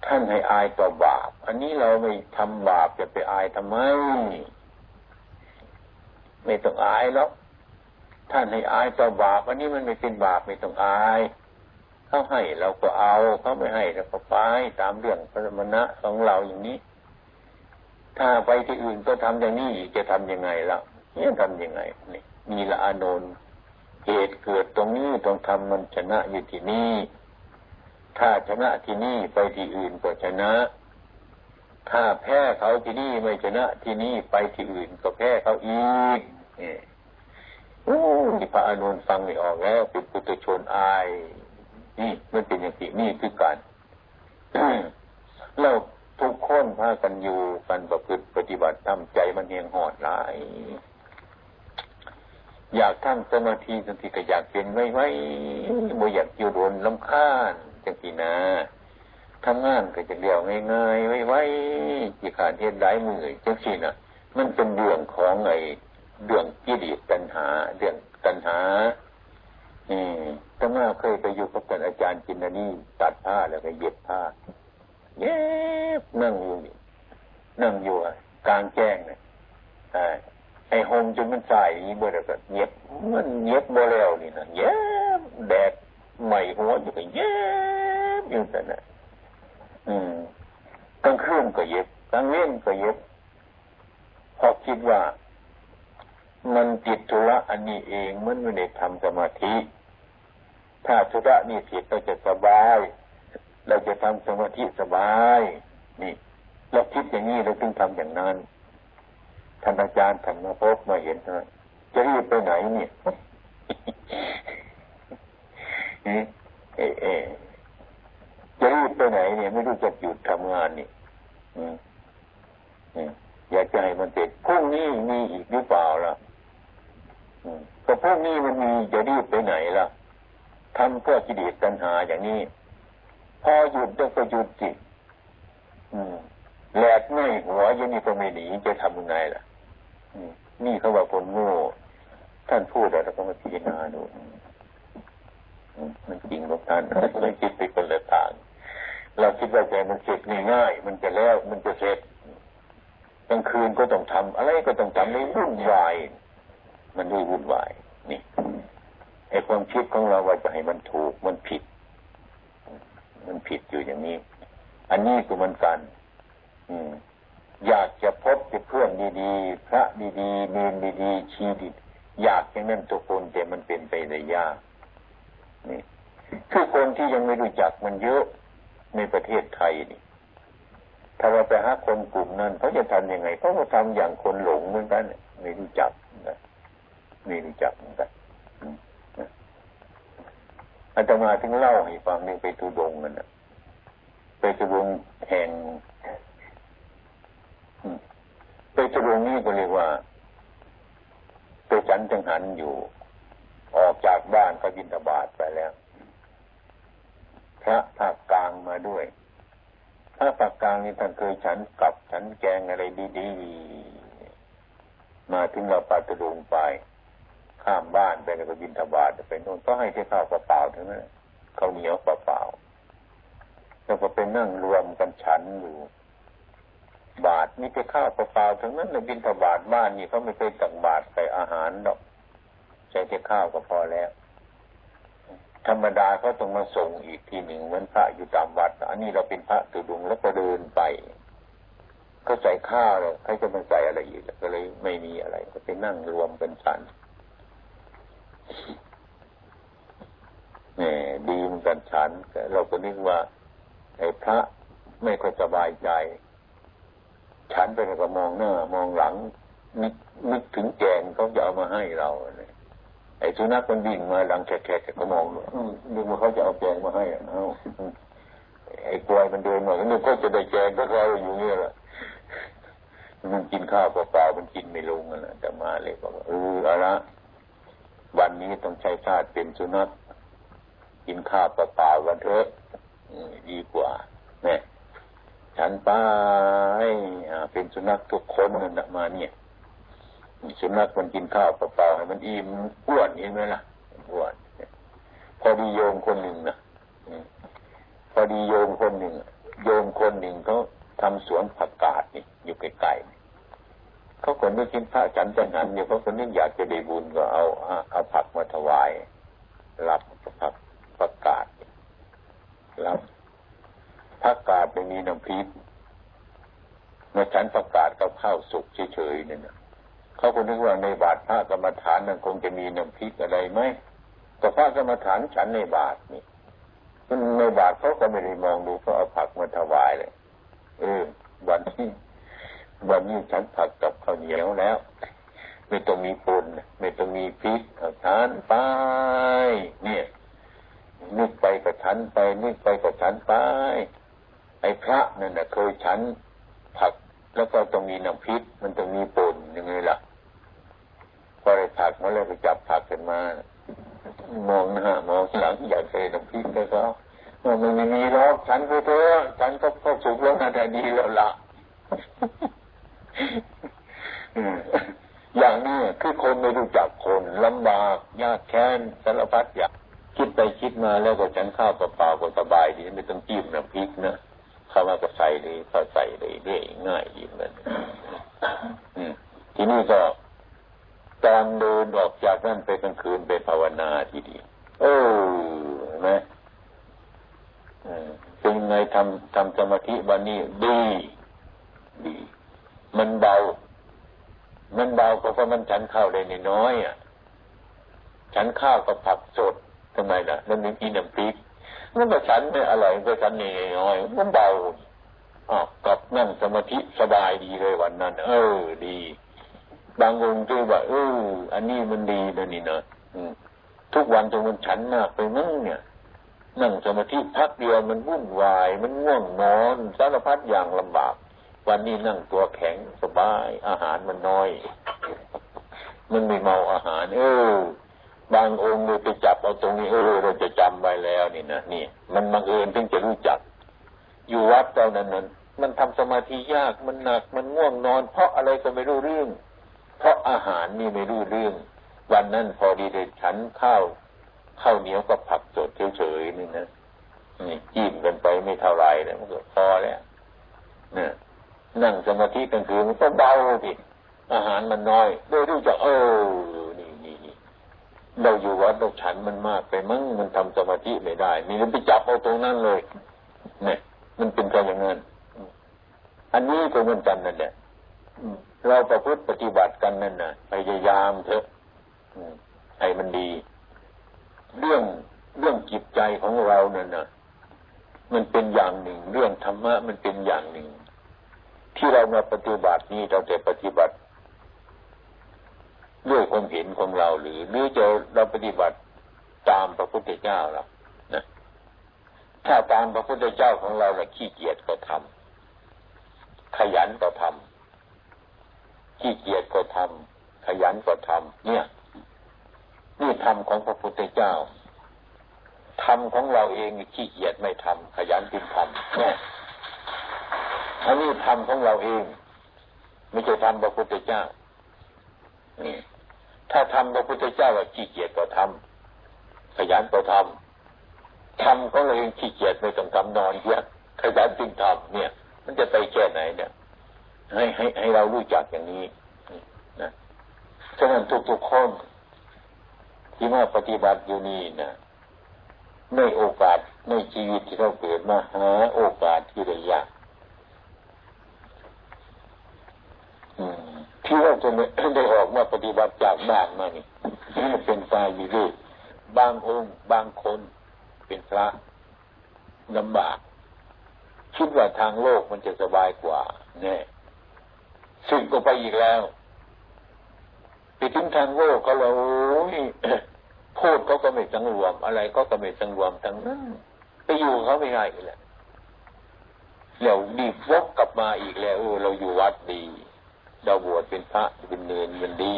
ท่านให้อายต่อบาป อันนี้เราไม่ทำบาปจะไปอายทำไม ไม่ต้องอายแล้วท่านให้อายต่อบาป อันนี้มันไม่เป็นบาปไม่ต้องอาย เขาให้เราก็เอาเขาไม่ให้เราก็ไปตามเรื่องพระมณะของเราอย่างนี้ ถ้าไปที่อื่นก็ทำอย่างนี้จะทํำยังไงล่ะเนี่ยทำยังไงนี่มีละอานนท์เหตุเกิดตรงนี้ต้องทำมันชนะอยู่ที่นี่ถ้าชนะที่นี่ไปที่อื่นก็ชนะ ถ้าแพ้เขาที่นี่ไม่ชนะที่นี่ไปที่อื่นก็แพ้เขาอีกโอ้ที่พระอนุนฟังไม่ออกแล้วเป็นปุถุชนอาย นี่มันเป็นอย่างนี้นี่คือการเราทุกคนพากันอยู่กันประพฤติปฏิบัติทำใจมันเฮงหอดหลายอยากทำสมาธิสันติก็อยากเป็นไว้ไว้บ่อยากอยู่โดนลำคาญจังสีนะทำงานก็จะเดียวง่ายๆไว้ไว้จีขาดเทียนได้มือจังสิน่ะมันเป็นเรื่องของไอ้เรื่องกิเลสตัณหา เรื่องตัณหา อืมถ้ามาเคยไปอยู่กับท่านอาจารย์จินนี่ตัดผ้าแล้วก็เย็บผ้าเย็บนั่งอยู่นั่งอยู่กลางแจ้งเนี่ยไอ้โฮมจนมันใส่ยีบ่ได้ก็เย็บมันเย็บบ่แล้วนี่นะเย็บแดดใหม่หัวอยู่ก็เย็บอยู่แต่น่ะอืมกลางคืนก็เย็บกลางเว้นก็เย็บพอคิดว่า มันติดธุระอันนี้เองมันไม่ได้ทำสมาธิ ถ้าธุระนี่ผิดเราจะสบาย เราจะทำสมาธิสบาย นี่ เราคิดอย่างนี้เราจึงทำอย่างนั้นท่านอาจารย์ท่านมาพบมาเห็นว่าจะรีบไปไหนเนี่ยเอเอจะรีบไปไหนเนี่ย ไม่รู้จะหยุดทำงานนี่อยากจะให้มันเสร็จพรุ่งนี้มีอีกหรือเปล่าล่ะก็พรุ่งนี้มันมีจะรีบไปไหนล่ะ ทำเพื่อกิเลสตัณหาอย่างนี้ พอหยุดก็หยุดจิตแหลกง่ายหัวยันนี่ก็ไม่หนีจะทำยังไงล่ะนี่เขาว่าคนโง่ท่านพูดแล้วเราก็มาพิจารณาดูมันจริงของท่านไม่คิดไปคนละทาง เราคิดว่าใจมันเสร็จง่ายๆมันจะแล้วมันจะเสร็จกลางคืนก็ต้องทำอะไรก็ต้องทำในวุ่นวาย มันด้วยวุ่นวายนี่ ไอ้ความคิดของเราว่าจะให้มันถูกมันผิด มันผิดอยู่อย่างนี้ อันนี้คือมันกัน อืม อยากจะพบเพื่อนดีๆพระดีๆเนนดีๆชีดีอยากอย่างนั้นทุกคนแต่มันเป็นไปได้ยาก นี่คือคนที่ยังไม่รู้จักมันเยอะในประเทศไทยนี่ ถ้าเราไปหาคนกลุ่มนั้นเขาจะทำยังไงเขาก็ทำอย่างคนหลงเหมือนกันไม่รู้จักนะไม่รู้จักเหมือนกัน อาตมาถึงเล่าให้ฟังนึ่งไปทุดงนั่นนะไปทุดงแห่งไปตรงนี้ก็เรียกว่าไปฉันจังหันอยู่ ออกจากบ้านก็บินตบาทไปแล้วพระภาคกลางมาด้วยพระภาคกลางนี่ท่านเคยฉันกับฉันแกงอะไรดีๆมาถึงเราปาตรงไป ข้ามบ้านไปแล้วก็บินทบาทไปโน่นก็ให้แค่ข้าวเปล่าๆทั้งนั้นข้าวเหนียวเปล่าแล้วก็ไปนั่งรวมกันฉันอยู่ บาทมีแต่ข้าวเปล่าทั้งนั้นในบินทบาทบ้านนี่เขาไม่เคยตักบาทใส่อาหารดอกใช้แต่ข้าวก็พอแล้ว ธรรมดาเขาต้องมาส่งอีกทีหนึ่งเหมือนพระอยู่ตามวัด อันนี้เราเป็นพระตุดุงแล้วก็เดินไปเขาใส่ข้าวเลยให้จะมาใส่อะไรอีกก็เลยไม่มีอะไร ก็ไปนั่งรวมเป็นฉัน นี่ดีเหมือนกันฉัน เราก็นึกว่าไอ้พระไม่ค่อยสบายใจ ฉันไปก็มองหน้ามองหลังนึกนึกถึงแกงเขาจะเอามาให้เราเนี่ยไอ้สุนัขมันวิ่งมาหลังแฉะๆก็มองนึกว่าเขาจะเอาแกงมาให้เอ้าไอ้กลวยมันเดินมานึกเขาจะได้แกงก็เขาอยู่เนี่ยแหละมันกินข้าวเปล่าๆมันกินไม่ลงนะแต่มาเลยบอกว่าเออเอาละ วันนี้ต้องใช้ชาติเป็นสุนัขกินข้าวเปล่าๆกันเถอะดีกว่าเนี่ยฉันไปเป็นสุนัขทุกคนนั่นมาเนี่ยสุนัขมันกินข้าวเปล่าๆให้มันอิ่มอ้วนเห็นไหมล่ะอ้วนพอดีโยมคนหนึ่งนะพอดีโยมคนหนึ่งโยมคนหนึ่งเขาทำสวนผักกาดนี่อยู่ไกลๆ เขาคนไม่กินพระฉันจังหันเนี่ยเขาคนนึกอยากจะได้บุญก็เอาเอาผักมาถวายรับผักผักกาดรับผักกาดไม่มีน้ำพริกเมื่อฉันประกาศกับข้าวสุกเฉยๆเนี่ยเขาก็นึกว่าในบาทพระกรรมฐานนั้นคงจะมีน้ำพริกอะไรไหมแต่พระกรรมฐานฉันในบาทนี่ในบาทเขาก็ไม่ได้มองดูเขาเอาผักมาถวายเลยเออวันนี้ วันนี้ฉันผักกับข้าวเหนียวแล้ว ไม่ต้องมีปนไม่ต้องมีพริกเอาทานไป เนี่ยนึกไปกับฉันไปนึกไปกับฉันไป ไอ้พระนั่นนะเคยฉันผักแล้วก็ต้องมีน้ำพริกมันต้องมีปนยังไงล่ะพอได้ผักมาเลยไปจับผักกันมา มองหน้ามองหลังอยากเห็นน้ำพริกเลยเขามันไม่มีหรอกฉันก็เถอะฉันก็ก็สุกแล้วนะแต่ดีแล้วล่ะ อย่างนี้คือคนไม่รู้จักคนลำบาก ยากแค้นสารพัดอย่างคิดไปคิดมาแล้วก็ฉันข้าวเปล่าก็สบายดีไม่ต้องจิ้มน้ำพริกนะข้ามาก็ใส่เลยก็ใส่เลยเรื่อยง่ายดีเหมือนทีนี้ก็ตอนเดินออกจากนั่นไปกลางคืนไปภาวนาทีดียวเออนะเป็นไงทำทำสมาธิวันนี้ดีดี มันเบา มันเบาก็เพราะมันฉันข้าวได้น้อยอะ ฉันข้าวกับผักสดทำไมล่ะแล้วมีกินน้ำพริกมันก็ฉันไม่อร่อยก็ฉันนี่น้อยมันเบาอ๋อกับนั่งสมาธิสบายดีเลยวันนั้น เออ ดี บางองค์ที่ว่าเอออันนี้มันดีนะนี่นะทุกวันจนมันฉันมากไปนั่งเนี่ยนั่งสมาธิพักเดียวมันวุ่นวาย มันง่วงนอนสารพัดอย่างลำบาก วันนี้นั่งตัวแข็งสบาย อาหารมันน้อย มันไม่เมาอาหาร เออบางองค์เลยไปจับเอาตรงนี้เออเราจะจำไว้แล้วนี่นะนี่ มันบังเอิญถึงจะรู้จัก อยู่วัดเจ้านั้นนั้นมันทำสมาธิยากมันหนักมันง่วงนอน เพราะอะไรก็ไม่รู้เรื่อง เพราะอาหารนี่ไม่รู้เรื่อง วันนั้นพอดีเลยฉันข้าวข้าวเหนียวกับผักสดเฉยๆนี่นะนี่จิ้มกันไปไม่เท่าไรเลยมันก็พอแล้วเนี่ย นั่งสมาธิกลางคืนมันก็เบาสิอาหารมันน้อยโดยรู้จักเออนี่นี่เราอยู่วัดเราฉันมันมากไปมั้งมันทำสมาธิไม่ได้ นี่เราไปจับเอาตรงนั้นเลยเนี่ยมันเป็นการอย่างนั้นอันนี้ก็เหมือนกันนั่นแหละเราประพฤติปฏิบัติกันนั่นนะพยายามเถอะให้มันดี เรื่องเรื่องจิตใจของเรานั่นนะมันเป็นอย่างหนึ่ง เรื่องธรรมะมันเป็นอย่างหนึ่ง ที่เรามาปฏิบัตินี้เราจะปฏิบัติด้วยความเห็นของเราหรือหรือจะเราปฏิบัติตามพระพุทธเจ้าเรานะถ้าตามพระพุทธเจ้าของเราเราขี้เกียจก็ทำขยันก็ทำขี้เกียจก็ทำขยันก็ทำเนี่ยนี่ธรรมของพระพุทธเจ้าธรรมของเราเองขี้เกียจไม่ทำขยันจึงทำเนี่ย อันนี้ธรรมของเราเอง ไม่ใช่ธรรมพระพุทธเจ้า นี่ ถ้าทำพระพุทธเจ้าว่าขี้เกียจก็ทำขยันก็ทำทำก็เลยขี้เกียจไม่ต้องทำนอนเยอะขยันจึงทำเนี่ย มันจะไปแค่ไหนเนี่ย ให้ให้ให้เรารู้จักอย่างนี้นะฉะนั้นทุกๆคนที่มาปฏิบัติอยู่นี่นะในโอกาสในชีวิตที่เราเกิดมาหาโอกาสที่ได้ยาก ที่ว่าจะได้ออกมาปฏิบัติจากบ้านมานี่เป็นตายอยู่ด้วยบางองค์บางคนเป็นพระลำบากคิดว่าทางโลกมันจะสบายกว่าแน่สึกก็ไปอีกแล้วไปถึงทางโลกก็เราพูดเขาก็ไม่สังรวม อะไรก็ก็ไม่สังรวมทั้งนั้นไปอยู่เขาไม่ได้เลยแล้วดีวกกลับมาอีกแล้วเออเราอยู่วัดดี เราบวชเป็นพระเป็นเนรมันดี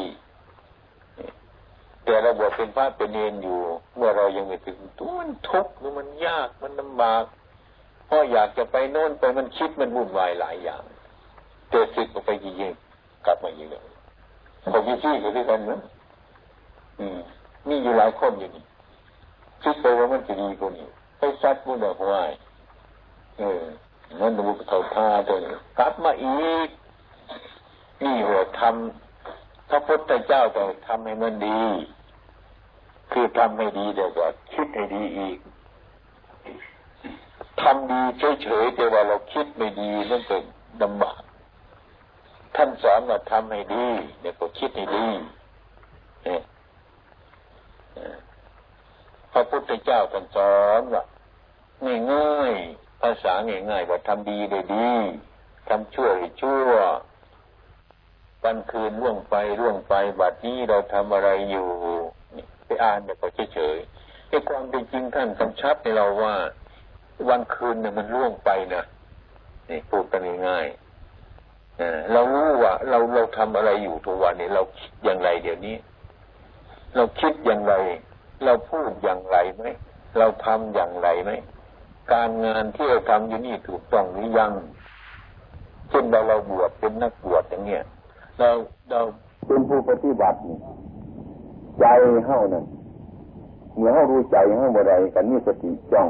แต่เราบวชเป็นพระเป็นเนรอยู่ เมื่อเรายังไม่ถึงตัวมันทุกข์หรือมันยากมันลำบากพราะอยากจะไปโน่นไปมันคิดมันวุ่นวายหลายอย่างเจอสึกออกไปยิงกลับมาอีกเลยผมมีที่อยู่ด้วยกันนะอืมมีอยู่หลายคนอยู่นี่คิดไปว่ามันจะดีกว่านี้ไปซัดมุดอกไม้เออนั่นบุกเท่าท่าตัวนี้กลับมาอีก นี่หัวทำพระพุทธเจ้าก็ทำให้มันดี คือทำให้ดีเดี๋ยวก็คิดให้ดีอีกทำดีเฉยๆแต่ว่าเราคิดไม่ดีนั่นเป็นลำบากท่านสอนว่าทำให้ดีเดี๋ยวก็คิดให้ดีพระพุทธเจ้าท่านสอนว่าง่ายๆภาษาง่ายๆว่าทำดีได้ดีทำชั่วได้ชั่ว วันคืนล่วงไปล่วงไปบัดนี้เราทำอะไรอยู่ไปอ่านแบบเฉยๆไอ้ความเป็นจริงท่านกำชับในเราว่าวันคืนเนี่ยมันล่วงไปนะนี่พูดกันง่ายๆเรารู้ว่า เราเราทำอะไรอยู่ทุกวันนี้เราคิดอย่างไรเดี๋ยวนี้ เราคิดอย่างไร เราพูดอย่างไรไหมเราทำอย่างไรไหมการงานที่เราทำอยู่นี่ถูกต้องหรือยังเช่นเราเราบวชเป็นนักบวชอย่างเงี้ย เราเราเป็นผู้ปฏิบัติใจเฮานั่นเมื่อเขารู้ใจเขาบ่ได้กันมีสติจ้อง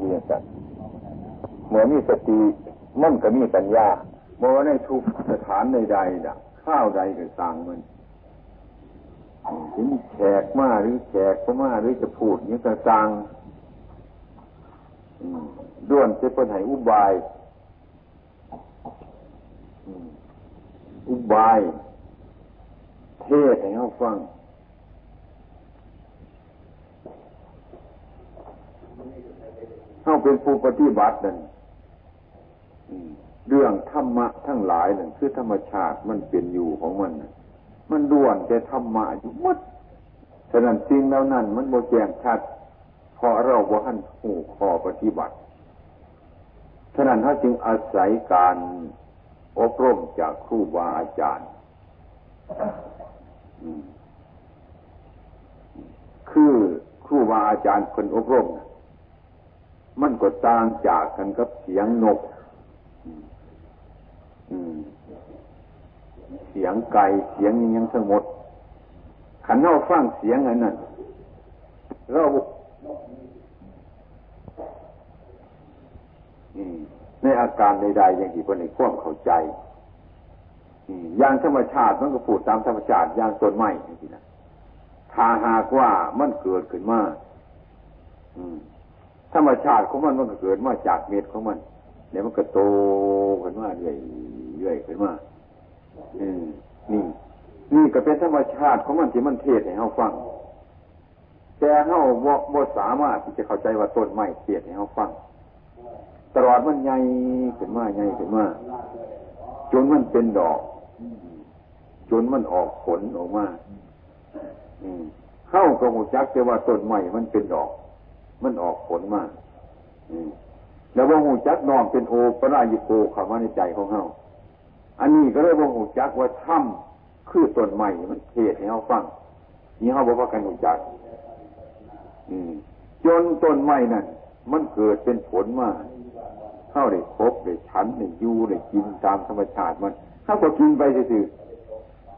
มีสัตเมื่อมีสติมันก็มีปัญญาเมื่อในทุกสถานใดๆนะข้าวใดก็สั่งมันถึงแขกมาหรือแขกก็มาหรือจะพูดนี่ก็สั่งด้วนจะเป็นไหอุบาย อุบาย เทศให้เขาฟังเขาเป็นผู้ปฏิบัตินั่นเรื่องธรรมะทั้งหลายนั่นคือธรรมชาติมันเป็นอยู่ของมัน มันด่วนแต่ธรรมะอยู่มัดฉะนั้นจริงแล้วนั่นมันโมแจงชัดพอเราบ่หันหูคอปฏิบัติฉะนั้นเขาจึงอาศัยการ อบรมจากครูบาอาจารย์ คือครูบาอาจารย์คนอบรม มันก็ต่างจากกันกับเสียงนกเสียงไก่เสียงยังทั้งหมดขันเราฟังเสียงอันนั้นเราอืม ในอาการใดๆอย่างที่คนในควมเข้าใจอย่างธรรมชาติมันก็พูดตามธรรมชาติอย่างต้นไม้อย่างนี้นะถ้าหากว่ามันเกิดขึ้นมาธรรมชาติของมันมันก็เกิดมาจากเม็ดของมันเดี๋ยวมันก็โตขึ้นมาเรื่อยเรื่อยขึ้นมาอืมนี่นี่ก็เป็นธรรมชาติของมันที่มันเทศให้เราฟัง แต่เราบ่สามารถที่จะเข้าใจว่าต้นไม้เทศให้เราฟัง ตลอดมันใหญ่ขึ้นมาใหญ่ขึ้นมาจนมันเป็นดอก จนมันออกผลออกมาเข้ากระหูจักแต่ว่าต้นใหม่มันเป็นดอก มันออกผลมาแล้วว่าหูจักนองเป็นโอปรายิโกเข้ามาในใจของเขาอันนี้ก็เลยว่าหูจักว่าถ้ำคือต้นใหม่มันเทศให้เขาฟังนี่เขาบอกว่ากันหูจักจนต้นใหม่นั่นมันเกิดเป็นผลมา เข้าได้ครบได้ฉันได้ยูได้กินตามธรรมชาติมันเขาก็กินไปสิ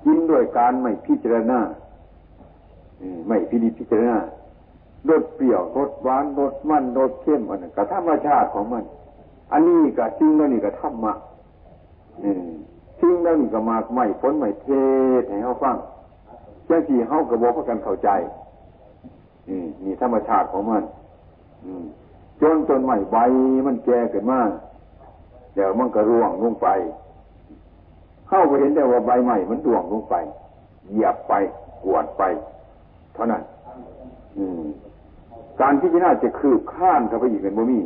กินด้วยการไม่พิจารณาไม่พิจิพิจารณารสเปรี้ยวรสหวานรสมันรสเข้มอันนั้นกับธรรมชาติของมัน อันนี้กับจริงแล้วนี่กับธรรมะจริงแล้วนี่กับมากไม่ผลไม่เทศให้เขาฟังเจ้าที่เขากระบอกกันเข้าใจนี่ธรรมชาติของมัน จนจนใหม่ใบมันแก่เกิดมาเดี๋ยวมันก็ร่วงลงไป เข้าไปเห็นได้ว่าใบใหม่มันร่วงลงไป เหยียบไปกวดไป เท่านั้น อืม การพิจารณาจะคืบข้านเข้าไปอีกเป็นบ่มี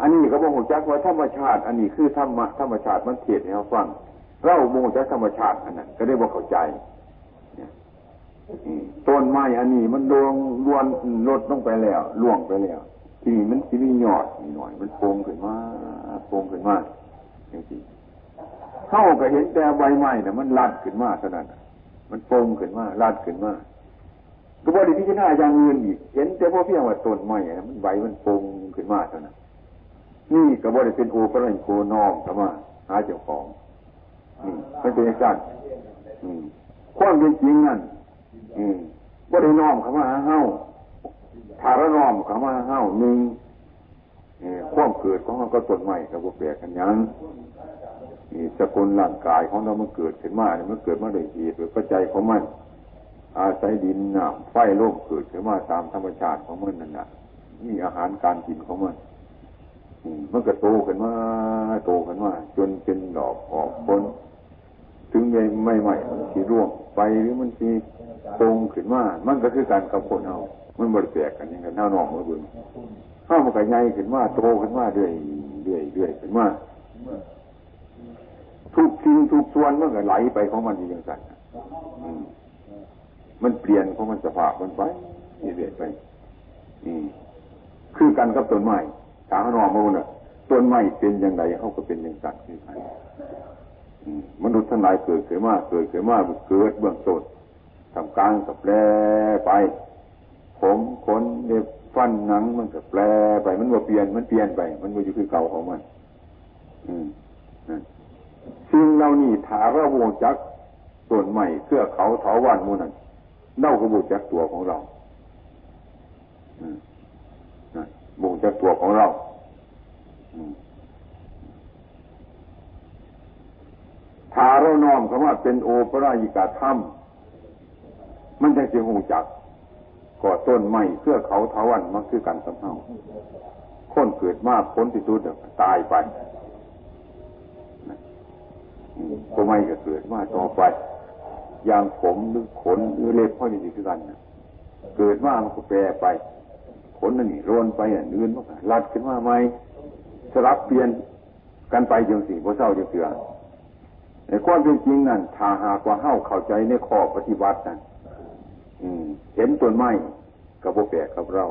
อันนี้ก็บ่งจักว่าธรรมชาติ อันนี้คือธรรมะธรรมชาติมันเทียดให้เราฟังเราโมงจักธรรมชาติอันนั้นก็ได้บอกเข้าใจต้นไม้อันนี้มันดวงลวนลดลงไปแล้วล่วงไปแล้ว ที่มันที่มีหยอดหน่อย มันโป่งขึ้นมาโป่งขึ้นมาอย่างที่เข้าก็เห็นแต่ใบไม้น่ะมันลัดขึ้นมาเท่านั้นมันโป่งขึ้นมาลัดขึ้นมาก็บริพิจารณาอย่างอื่นอีกเห็นแต่พอเพียงว่าต้นไม้มันใบมันปงขึ้นมาเท่านั้นนี่ก็บริเป็นโอปรันโกนองธรรมะหาเจ้าของนี่มันเป็นการความเป็นจริงนั่นบริน้อมคำว่าเฮ้า ถ้าระน้อมคำว่าเฮ้าหนึ่งความเกิดของมันก็ต้นไม้กับพวกแปลกันยังนี่สกุลร่างกายของเรามันเกิดขึ้นมาเนี่ยมันเกิดมาโดยเหตุโดยปัจจัยของมัน อาศัยดินน้ำไฟลมเกิดขึ้นมาตามธรรมชาติของมันนั่นแหละมีอาหารการกินของมันมันก็โตขึ้นมาโตขึ้นมาจนเป็นดอกออกผลถึงไม่ไม่ไม่มันสีร่วงไปหรือมันสีตรงขึ้นมามันก็คือการกับคนเอา มันบริแปลกกันอย่างกันเท่านองมาบึงข้ามันก็ใหญ่ขึ้นมาโตขึ้นมาเรื่อยเรื่อยเรื่อยขึ้นมาทุกสิ่งทุกส่วนมันก็ไหลไปของมันอย่างนั้นมันเปลี่ยนของมันสภาพมันไปเรื่อยไปอืมคือกันกับต้นไม้ถามนองมูน่ะต้นไม้เป็นอย่างไรเขาก็เป็นอย่างนั้นคือกันมนุษย์ทั้งหลายเกิดเกิดมาเกิดเกิดมาเกิดเบื้องต้นทำกลางกับแปรไป ผมขนเล็บฟันหนังมันก็แปรไป มันว่าเปลี่ยนมันเปลี่ยนไป มันว่าอยู่คือเก่าของมัน อืมสิ่งเหล่านี้ถาระวงจักส่วนใหม่เพื่อเขาเถาวันมูนั่นเน่ากระบุจักตัวของเราบุงจากตัวของเราถ้าเราน้อมคำว่าเป็นโอปรายิกาธรรมมันจะเสียหูจัก ก่อต้นไม้เพื่อเขาทาวันมันคือกันสำเนาคนเกิดมากพ้นที่สุดตายไปก็ไม่ก็เกิดมาต่อไป อย่างผมหรือขนหรือเล็บพ่อนี่คือกันนะเกิดมามันก็แปรไป ขนนั่นนี่ร่นไปอะนื่นมันก็ลัดขึ้นมาใหม่สลับเปลี่ยนกันไปจังสี่พอเศร้าจะเสือในความเป็นจริงนั่นถ้าหากว่าเข้าเข้าใจในข้อปฏิบัตินั่น เห็นต้นไม้กับโบแปลกกับเรา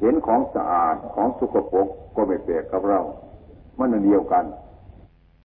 เห็นของสะอาดของสุกปรกก็ไม่แปลกกับเรา มันเดียวกัน